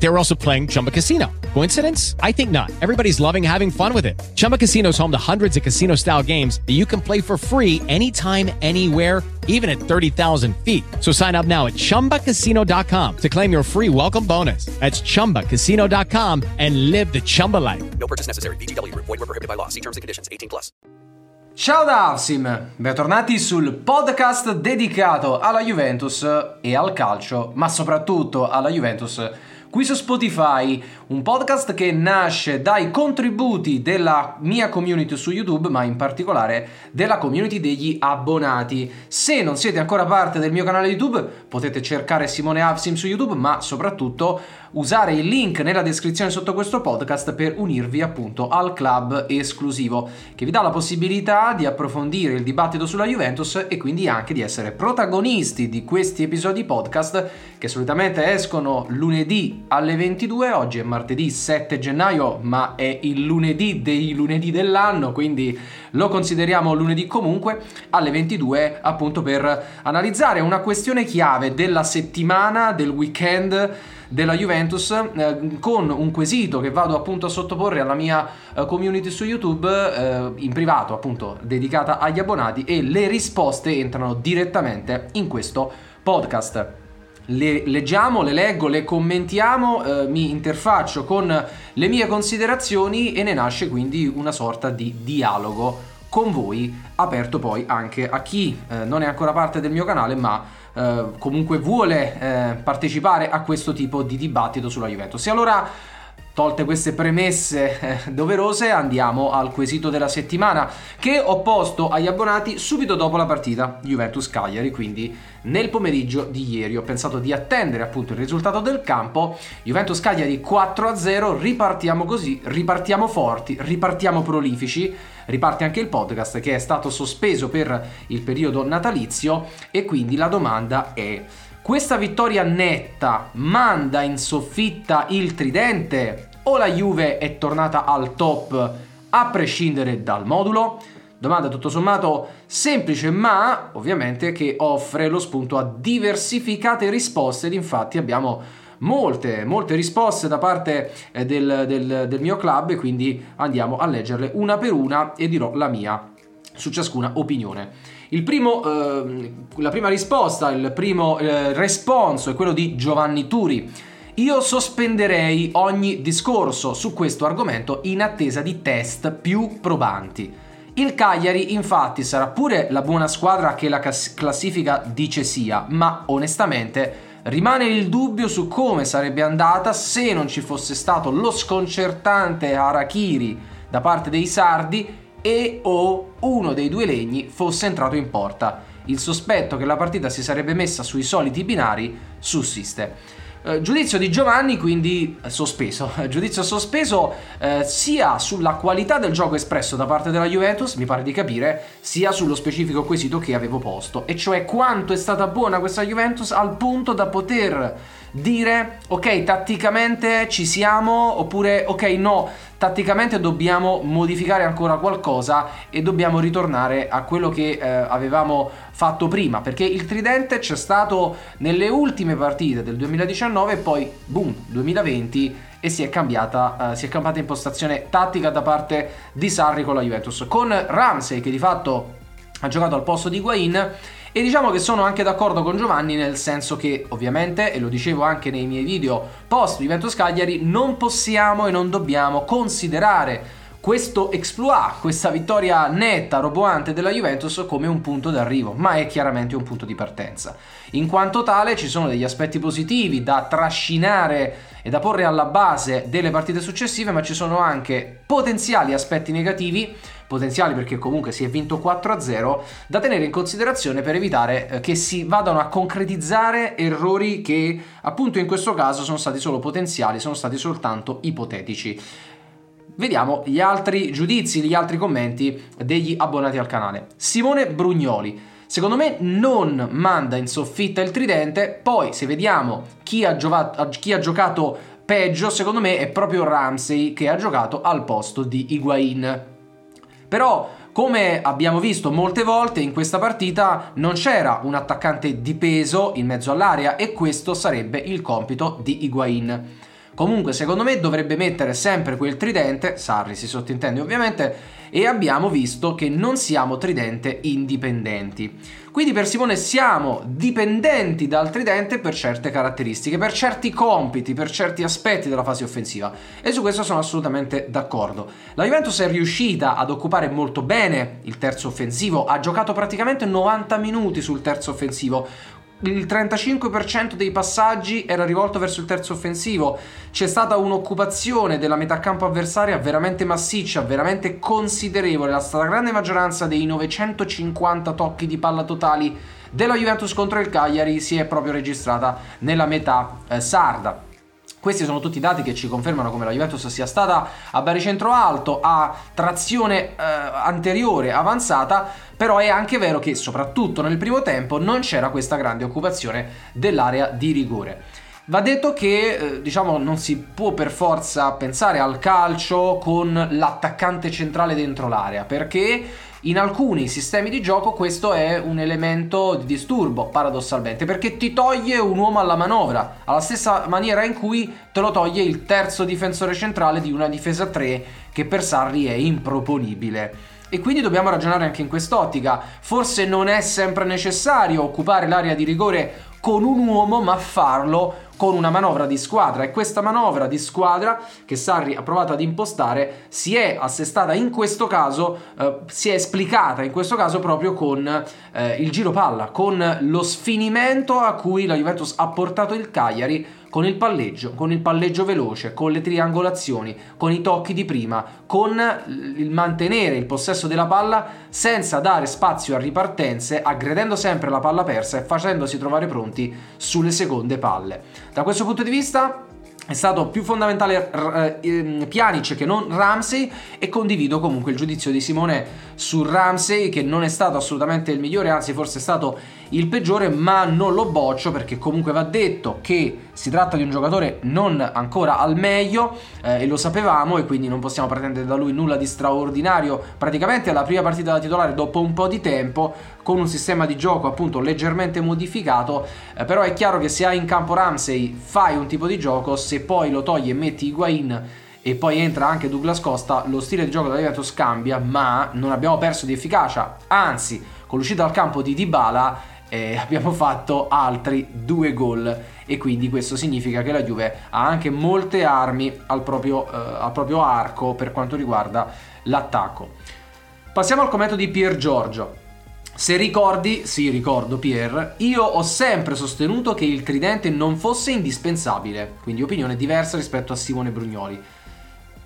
They were also playing Chumba Casino. Coincidence? I think not. Everybody's loving having fun with it. Chumba Casino is home to hundreds of casino-style games that you can play for free anytime, anywhere even at 30,000 feet. So sign up now at ChumbaCasino.com to claim your free welcome bonus. That's ChumbaCasino.com and live the Chumba life. No purchase necessary. VGW. Void were prohibited by law. See terms and conditions. 18 plus. Ciao da Avsim, bentornati sul podcast dedicato alla Juventus e al calcio, ma soprattutto alla Juventus qui su Spotify, un podcast che nasce dai contributi della mia community su YouTube, ma in particolare della community degli abbonati. Se non siete ancora parte del mio canale YouTube, potete cercare Simone Avsim su YouTube, ma soprattutto usare il link nella descrizione sotto questo podcast per unirvi appunto al club esclusivo, che vi dà la possibilità di approfondire il dibattito sulla Juventus e quindi anche di essere protagonisti di questi episodi podcast che solitamente escono lunedì alle 22, oggi è martedì 7 gennaio, ma è il lunedì dei lunedì dell'anno, quindi lo consideriamo lunedì comunque alle 22 appunto per analizzare una questione chiave della settimana, del weekend della Juventus eh, con un quesito che vado appunto a sottoporre alla mia eh, community su YouTube eh, in privato appunto dedicata agli abbonati e le risposte entrano direttamente in questo podcast le leggiamo, le leggo, le commentiamo, eh, mi interfaccio con le mie considerazioni e ne nasce quindi una sorta di dialogo con voi, aperto poi anche a chi eh, non è ancora parte del mio canale ma eh, comunque vuole eh, partecipare a questo tipo di dibattito sulla Juventus. E allora Tolte queste premesse eh, doverose, andiamo al quesito della settimana che ho posto agli abbonati subito dopo la partita Juventus-Cagliari, quindi nel pomeriggio di ieri. Ho pensato di attendere appunto il risultato del campo. Juventus-Cagliari 4-0, ripartiamo così, ripartiamo forti, ripartiamo prolifici. Riparte anche il podcast che è stato sospeso per il periodo natalizio e quindi la domanda è questa vittoria netta manda in soffitta il tridente o la Juve è tornata al top a prescindere dal modulo? Domanda tutto sommato semplice ma ovviamente che offre lo spunto a diversificate risposte ed infatti abbiamo molte, molte risposte da parte eh, del, del, del mio club e quindi andiamo a leggerle una per una e dirò la mia su ciascuna opinione. Primo, eh, la prima risposta, il primo eh, responso è quello di Giovanni Turi. Io sospenderei ogni discorso su questo argomento in attesa di test più probanti. Il Cagliari infatti sarà pure la buona squadra che la classifica dice sia, ma onestamente rimane il dubbio su come sarebbe andata se non ci fosse stato lo sconcertante Harakiri da parte dei sardi e o uno dei due legni fosse entrato in porta. Il sospetto che la partita si sarebbe messa sui soliti binari sussiste. Eh, giudizio di Giovanni quindi sospeso, giudizio sospeso eh, sia sulla qualità del gioco espresso da parte della Juventus, mi pare di capire, sia sullo specifico quesito che avevo posto, e cioè quanto è stata buona questa Juventus al punto da poter dire ok tatticamente ci siamo oppure ok no tatticamente dobbiamo modificare ancora qualcosa e dobbiamo ritornare a quello che eh, avevamo fatto prima perché il tridente c'è stato nelle ultime partite del 2019 e poi boom 2020 e si è cambiata, uh, si è cambiata impostazione tattica da parte di Sarri con la Juventus. Con Ramsey che di fatto ha giocato al posto di Guain e diciamo che sono anche d'accordo con Giovanni nel senso che ovviamente, e lo dicevo anche nei miei video post Juventus Cagliari, non possiamo e non dobbiamo considerare questo exploit, questa vittoria netta, roboante della Juventus come un punto d'arrivo, ma è chiaramente un punto di partenza. In quanto tale ci sono degli aspetti positivi da trascinare e da porre alla base delle partite successive, ma ci sono anche potenziali aspetti negativi potenziali perché comunque si è vinto 4-0 da tenere in considerazione per evitare eh, che si vadano a concretizzare errori che appunto in questo caso sono stati solo potenziali, sono stati soltanto ipotetici. Vediamo gli altri giudizi, gli altri commenti degli abbonati al canale. Simone Brugnoli. Secondo me non manda in soffitta il tridente, poi se vediamo chi ha, giovato, chi ha giocato peggio, secondo me è proprio Ramsey che ha giocato al posto di Higuain. Però come abbiamo visto molte volte in questa partita non c'era un attaccante di peso in mezzo all'area e questo sarebbe il compito di Higuain. Comunque secondo me dovrebbe mettere sempre quel tridente, Sarri si sottintende ovviamente, e abbiamo visto che non siamo tridente indipendenti. Quindi per Simone siamo dipendenti dal tridente per certe caratteristiche, per certi compiti, per certi aspetti della fase offensiva e su questo sono assolutamente d'accordo. La Juventus è riuscita ad occupare molto bene il terzo offensivo, ha giocato praticamente 90 minuti sul terzo offensivo, il 35% dei passaggi era rivolto verso il terzo offensivo. C'è stata un'occupazione della metà campo avversaria veramente massiccia, veramente considerevole. La stragrande maggioranza dei 950 tocchi di palla totali della Juventus contro il Cagliari si è proprio registrata nella metà eh, sarda. Questi sono tutti dati che ci confermano come la Juventus sia stata a baricentro alto, a trazione eh, anteriore avanzata, però è anche vero che soprattutto nel primo tempo non c'era questa grande occupazione dell'area di rigore. Va detto che eh, diciamo non si può per forza pensare al calcio con l'attaccante centrale dentro l'area, perché in alcuni sistemi di gioco questo è un elemento di disturbo, paradossalmente, perché ti toglie un uomo alla manovra, alla stessa maniera in cui te lo toglie il terzo difensore centrale di una difesa 3 che per Sarri è improponibile. E quindi dobbiamo ragionare anche in quest'ottica. Forse non è sempre necessario occupare l'area di rigore con un uomo, ma farlo con una manovra di squadra. E questa manovra di squadra che Sarri ha provato ad impostare si è assestata in questo caso, eh, si è esplicata in questo caso proprio con eh, il giro palla, con lo sfinimento a cui la Juventus ha portato il Cagliari con il palleggio, con il palleggio veloce, con le triangolazioni, con i tocchi di prima, con il mantenere il possesso della palla senza dare spazio a ripartenze, aggredendo sempre la palla persa e facendosi trovare pronti sulle seconde palle. Da questo punto di vista è stato più fondamentale eh, ehm, Pjanic che non Ramsey e condivido comunque il giudizio di Simone su Ramsey che non è stato assolutamente il migliore, anzi forse è stato il peggiore, ma non lo boccio perché comunque va detto che si tratta di un giocatore non ancora al meglio eh, e lo sapevamo e quindi non possiamo pretendere da lui nulla di straordinario. Praticamente alla prima partita da titolare dopo un po' di tempo con un sistema di gioco appunto leggermente modificato, eh, però è chiaro che se hai in campo Ramsey fai un tipo di gioco, se poi lo togli e metti Higuain e poi entra anche Douglas Costa, lo stile di gioco della Juventus cambia, ma non abbiamo perso di efficacia, anzi con l'uscita dal campo di Dybala eh, abbiamo fatto altri due gol e quindi questo significa che la Juve ha anche molte armi al proprio, eh, al proprio arco per quanto riguarda l'attacco. Passiamo al commento di Pier Giorgio. Se ricordi, sì ricordo Pier, io ho sempre sostenuto che il tridente non fosse indispensabile, quindi opinione diversa rispetto a Simone Brugnoli.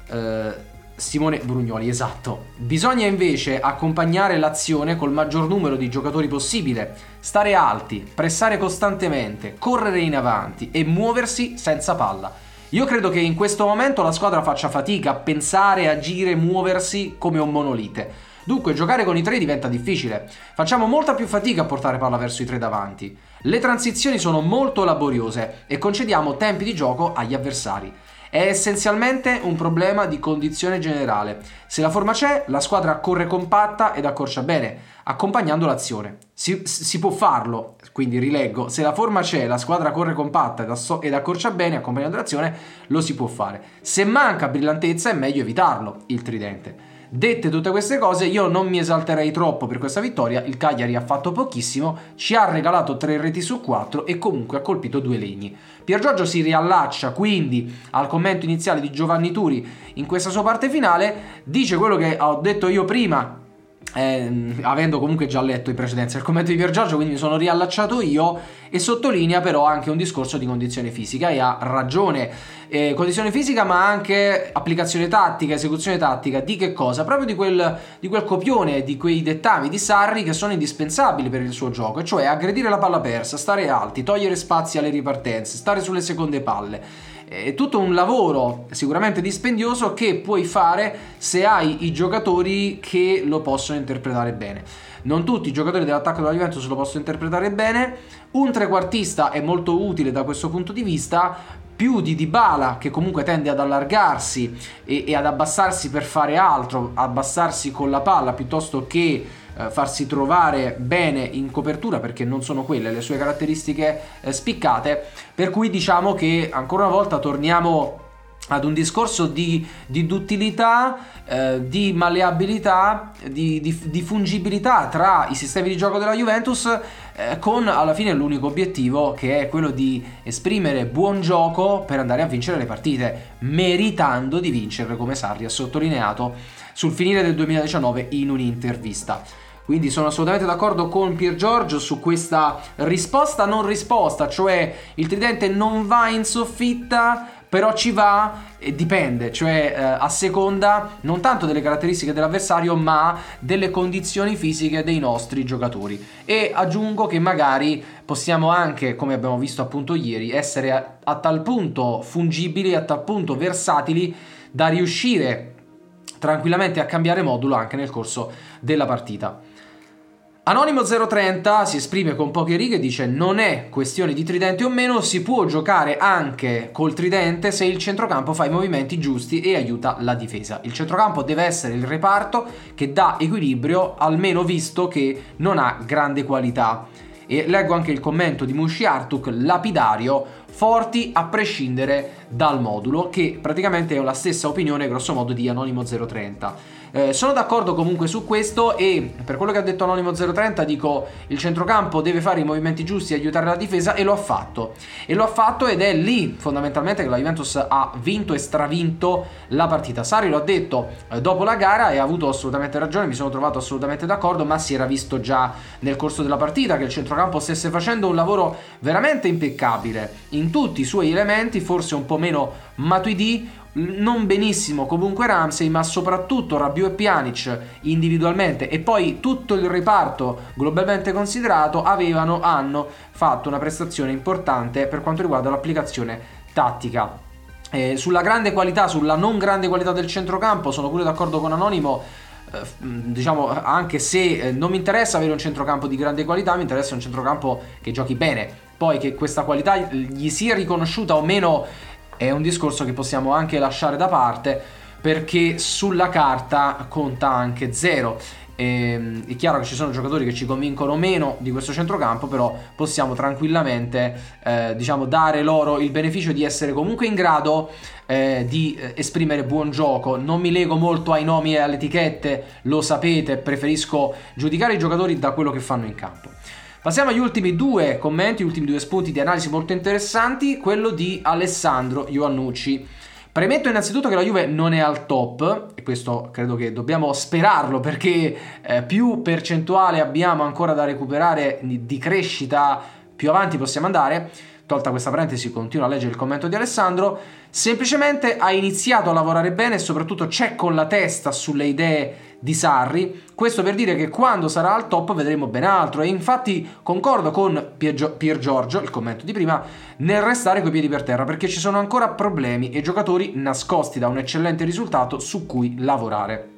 Eh, Simone Brugnoli, esatto. Bisogna invece accompagnare l'azione col maggior numero di giocatori possibile, stare alti, pressare costantemente, correre in avanti e muoversi senza palla. Io credo che in questo momento la squadra faccia fatica a pensare, agire, muoversi come un monolite. Dunque giocare con i tre diventa difficile. Facciamo molta più fatica a portare palla verso i tre davanti. Le transizioni sono molto laboriose e concediamo tempi di gioco agli avversari. È essenzialmente un problema di condizione generale. Se la forma c'è, la squadra corre compatta ed accorcia bene, accompagnando l'azione. Si, si può farlo, quindi rileggo, se la forma c'è, la squadra corre compatta ed accorcia bene, accompagnando l'azione, lo si può fare. Se manca brillantezza è meglio evitarlo, il tridente. Dette tutte queste cose, io non mi esalterei troppo per questa vittoria. Il Cagliari ha fatto pochissimo, ci ha regalato tre reti su quattro e comunque ha colpito due legni. Pier Giorgio si riallaccia quindi al commento iniziale di Giovanni Turi in questa sua parte finale, dice quello che ho detto io prima eh, avendo comunque già letto i precedenti del commento di Pier Giorgio, quindi mi sono riallacciato io e sottolinea però anche un discorso di condizione fisica e ha ragione. Eh, condizione fisica ma anche applicazione tattica, esecuzione tattica, di che cosa? Proprio di quel, di quel copione, di quei dettami di Sarri che sono indispensabili per il suo gioco, cioè aggredire la palla persa, stare alti, togliere spazi alle ripartenze, stare sulle seconde palle è tutto un lavoro sicuramente dispendioso che puoi fare se hai i giocatori che lo possono interpretare bene. Non tutti i giocatori dell'attacco della Juventus lo possono interpretare bene. Un trequartista è molto utile da questo punto di vista, più di Dybala che comunque tende ad allargarsi e, e ad abbassarsi per fare altro, abbassarsi con la palla piuttosto che eh, farsi trovare bene in copertura perché non sono quelle le sue caratteristiche eh, spiccate, per cui diciamo che ancora una volta torniamo ad un discorso di, di duttilità, eh, di malleabilità, di, di, di, fungibilità tra i sistemi di gioco della Juventus eh, con alla fine l'unico obiettivo che è quello di esprimere buon gioco per andare a vincere le partite, meritando di vincere come Sarri ha sottolineato sul finire del 2019 in un'intervista. Quindi sono assolutamente d'accordo con Pier Giorgio su questa risposta non risposta, cioè il tridente non va in soffitta, però ci va e dipende, cioè eh, a seconda non tanto delle caratteristiche dell'avversario, ma delle condizioni fisiche dei nostri giocatori. E aggiungo che magari possiamo anche, come abbiamo visto appunto ieri, essere a, a tal punto fungibili, a tal punto versatili da riuscire tranquillamente a cambiare modulo anche nel corso della partita. Anonimo 030 si esprime con poche righe e dice non è questione di tridente o meno, si può giocare anche col tridente se il centrocampo fa i movimenti giusti e aiuta la difesa. Il centrocampo deve essere il reparto che dà equilibrio, almeno visto che non ha grande qualità. E leggo anche il commento di Mushi Artuk, lapidario, forti a prescindere dal modulo, che praticamente è la stessa opinione grossomodo di Anonimo 030. Eh, sono d'accordo comunque su questo e per quello che ha detto Anonimo 030 dico il centrocampo deve fare i movimenti giusti e aiutare la difesa e lo ha fatto. E lo ha fatto ed è lì fondamentalmente che la Juventus ha vinto e stravinto la partita. Sari lo ha detto eh, dopo la gara e ha avuto assolutamente ragione, mi sono trovato assolutamente d'accordo, ma si era visto già nel corso della partita che il centrocampo stesse facendo un lavoro veramente impeccabile in tutti i suoi elementi, forse un po' meno Matuidi, non benissimo comunque Ramsey, ma soprattutto Rabiot e Pjanic individualmente e poi tutto il reparto globalmente considerato avevano, hanno fatto una prestazione importante per quanto riguarda l'applicazione tattica. Eh, sulla grande qualità, sulla non grande qualità del centrocampo, sono pure d'accordo con Anonimo. Eh, diciamo, anche se eh, non mi interessa avere un centrocampo di grande qualità, mi interessa un centrocampo che giochi bene. Poi che questa qualità gli sia riconosciuta o meno è un discorso che possiamo anche lasciare da parte perché sulla carta conta anche zero. E, ehm, è chiaro che ci sono giocatori che ci convincono meno di questo centrocampo, però possiamo tranquillamente eh, diciamo, dare loro il beneficio di essere comunque in grado eh, di eh, esprimere buon gioco. Non mi lego molto ai nomi e alle etichette, lo sapete, preferisco giudicare i giocatori da quello che fanno in campo. Passiamo agli ultimi due commenti, gli ultimi due spunti di analisi molto interessanti, quello di Alessandro Ioannucci. Premetto innanzitutto che la Juve non è al top, e questo credo che dobbiamo sperarlo perché eh, più percentuale abbiamo ancora da recuperare di, crescita, più avanti possiamo andare. Tolta questa parentesi, continuo a leggere il commento di Alessandro. Semplicemente ha iniziato a lavorare bene e soprattutto c'è con la testa sulle idee di Sarri. Questo per dire che quando sarà al top vedremo ben altro e infatti concordo con Pier, Giorgio, il commento di prima, nel restare coi piedi per terra perché ci sono ancora problemi e giocatori nascosti da un eccellente risultato su cui lavorare.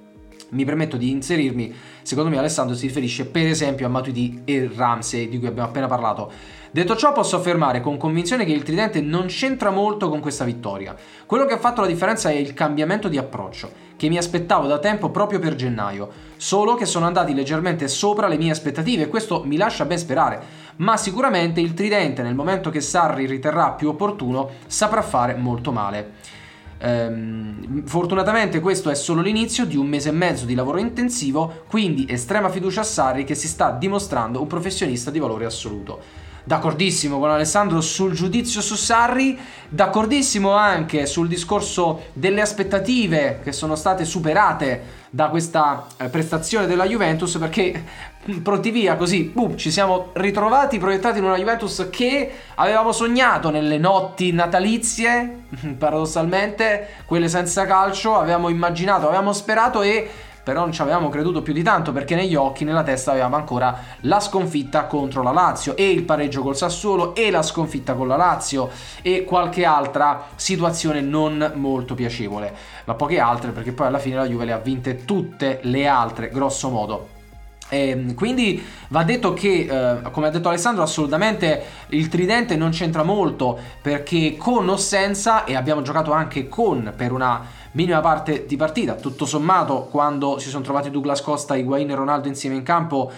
Mi permetto di inserirmi, secondo me Alessandro si riferisce per esempio a Matuidi e Ramsey di cui abbiamo appena parlato. Detto ciò posso affermare con convinzione che il tridente non c'entra molto con questa vittoria. Quello che ha fatto la differenza è il cambiamento di approccio che mi aspettavo da tempo proprio per gennaio, solo che sono andati leggermente sopra le mie aspettative e questo mi lascia ben sperare, ma sicuramente il tridente nel momento che Sarri riterrà più opportuno saprà fare molto male. Ehm, fortunatamente questo è solo l'inizio di un mese e mezzo di lavoro intensivo, quindi estrema fiducia a Sarri che si sta dimostrando un professionista di valore assoluto. D'accordissimo con Alessandro sul giudizio su Sarri, d'accordissimo anche sul discorso delle aspettative che sono state superate da questa eh, prestazione della Juventus perché pronti via così boom, ci siamo ritrovati proiettati in una Juventus che avevamo sognato nelle notti natalizie paradossalmente quelle senza calcio avevamo immaginato avevamo sperato e però non ci avevamo creduto più di tanto perché negli occhi, nella testa avevamo ancora la sconfitta contro la Lazio e il pareggio col Sassuolo e la sconfitta con la Lazio e qualche altra situazione non molto piacevole, ma poche altre perché poi alla fine la Juve le ha vinte tutte le altre, grosso modo. E ehm, quindi va detto che, eh, come ha detto Alessandro, assolutamente il tridente non c'entra molto perché con o senza, e abbiamo giocato anche con per una minima parte di partita. Tutto sommato, quando si sono trovati Douglas Costa, Higuain e Ronaldo insieme in campo,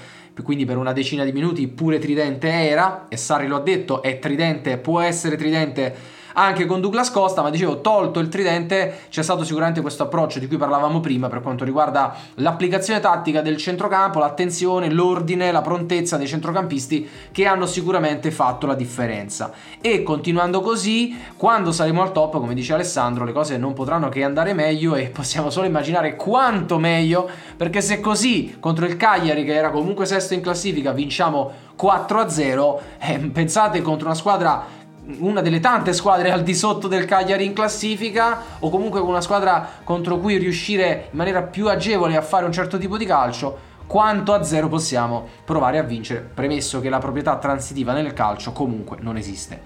quindi per una decina di minuti pure Tridente era, e Sarri lo ha detto, è Tridente, può essere Tridente anche con Douglas Costa, ma dicevo, tolto il tridente, c'è stato sicuramente questo approccio di cui parlavamo prima per quanto riguarda l'applicazione tattica del centrocampo, l'attenzione, l'ordine, la prontezza dei centrocampisti che hanno sicuramente fatto la differenza. E continuando così, quando saremo al top, come dice Alessandro, le cose non potranno che andare meglio e possiamo solo immaginare quanto meglio, perché se così contro il Cagliari, che era comunque sesto in classifica, vinciamo 4-0, eh, pensate contro una squadra una delle tante squadre al di sotto del Cagliari in classifica o comunque con una squadra contro cui riuscire in maniera più agevole a fare un certo tipo di calcio, quanto a zero possiamo provare a vincere, premesso che la proprietà transitiva nel calcio comunque non esiste.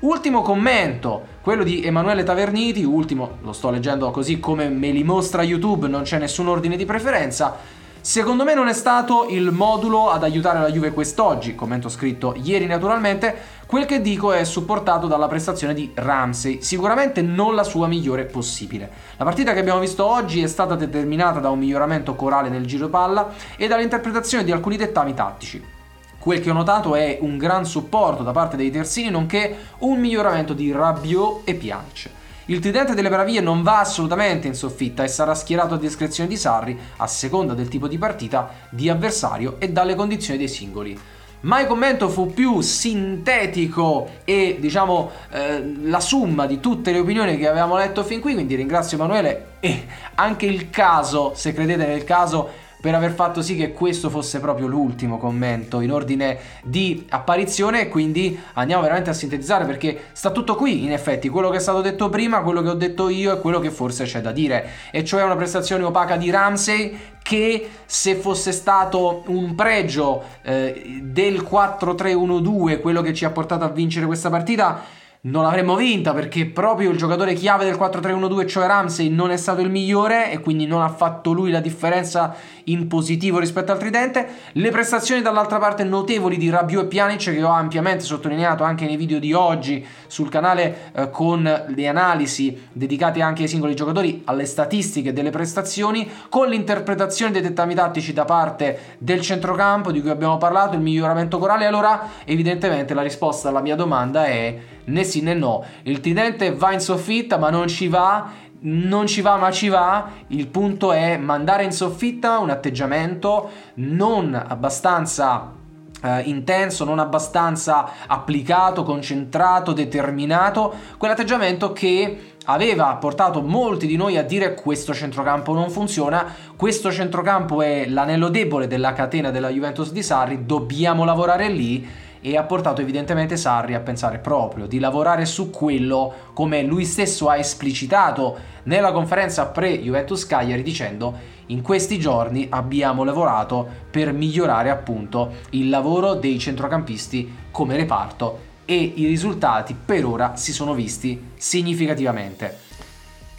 Ultimo commento, quello di Emanuele Taverniti, ultimo, lo sto leggendo così come me li mostra YouTube, non c'è nessun ordine di preferenza. Secondo me non è stato il modulo ad aiutare la Juve quest'oggi, commento scritto ieri naturalmente, quel che dico è supportato dalla prestazione di Ramsey, sicuramente non la sua migliore possibile. La partita che abbiamo visto oggi è stata determinata da un miglioramento corale nel giro palla e dall'interpretazione di alcuni dettami tattici. Quel che ho notato è un gran supporto da parte dei terzini nonché un miglioramento di Rabiot e Pjanic. Il tridente delle Meraviglie non va assolutamente in soffitta e sarà schierato a discrezione di Sarri a seconda del tipo di partita, di avversario e dalle condizioni dei singoli. Ma il commento fu più sintetico e diciamo eh, la somma di tutte le opinioni che avevamo letto fin qui, quindi ringrazio Emanuele e anche il caso, se credete nel caso, per aver fatto sì che questo fosse proprio l'ultimo commento in ordine di apparizione. Quindi andiamo veramente a sintetizzare perché sta tutto qui, in effetti, quello che è stato detto prima, quello che ho detto io e quello che forse c'è da dire. E cioè una prestazione opaca di Ramsey che se fosse stato un pregio eh, del 4-3-1-2, quello che ci ha portato a vincere questa partita, non l'avremmo vinta perché proprio il giocatore chiave del 4-3-1-2, cioè Ramsey, non è stato il migliore e quindi non ha fatto lui la differenza in positivo rispetto al tridente. Le prestazioni dall'altra parte notevoli di Rabiot e Pjanic che ho ampiamente sottolineato anche nei video di oggi sul canale eh, con le analisi dedicate anche ai singoli giocatori, alle statistiche delle prestazioni, con l'interpretazione dei dettami tattici da parte del centrocampo di cui abbiamo parlato, il miglioramento corale. Allora, evidentemente la risposta alla mia domanda è né sì né no. Il tridente va in soffitta ma non ci va non ci va ma ci va, il punto è mandare in soffitta un atteggiamento non abbastanza eh, intenso, non abbastanza applicato, concentrato, determinato, quell'atteggiamento che aveva portato molti di noi a dire questo centrocampo non funziona, questo centrocampo è l'anello debole della catena della Juventus di Sarri, dobbiamo lavorare lì e ha portato evidentemente Sarri a pensare proprio di lavorare su quello come lui stesso ha esplicitato nella conferenza pre-Juventus Cagliari dicendo in questi giorni abbiamo lavorato per migliorare appunto il lavoro dei centrocampisti come reparto e i risultati per ora si sono visti significativamente.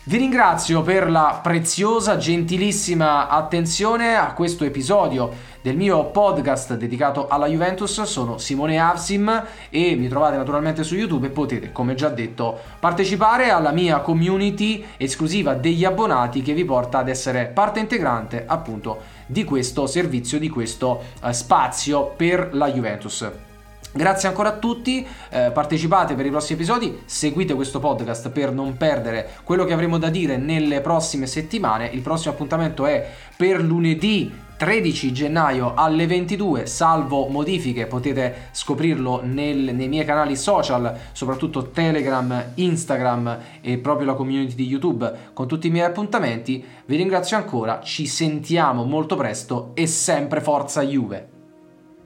Vi ringrazio per la preziosa, gentilissima attenzione a questo episodio del mio podcast dedicato alla Juventus. Sono Simone Avsim e mi trovate naturalmente su YouTube e potete, come già detto, partecipare alla mia community esclusiva degli abbonati che vi porta ad essere parte integrante appunto di questo servizio, di questo uh, spazio per la Juventus. Grazie ancora a tutti, eh, partecipate per i prossimi episodi, seguite questo podcast per non perdere quello che avremo da dire nelle prossime settimane. Il prossimo appuntamento è per lunedì 13 gennaio alle 22, salvo modifiche, potete scoprirlo nel, nei miei canali social, soprattutto Telegram, Instagram e proprio la community di YouTube con tutti i miei appuntamenti. Vi ringrazio ancora, ci sentiamo molto presto e sempre forza Juve!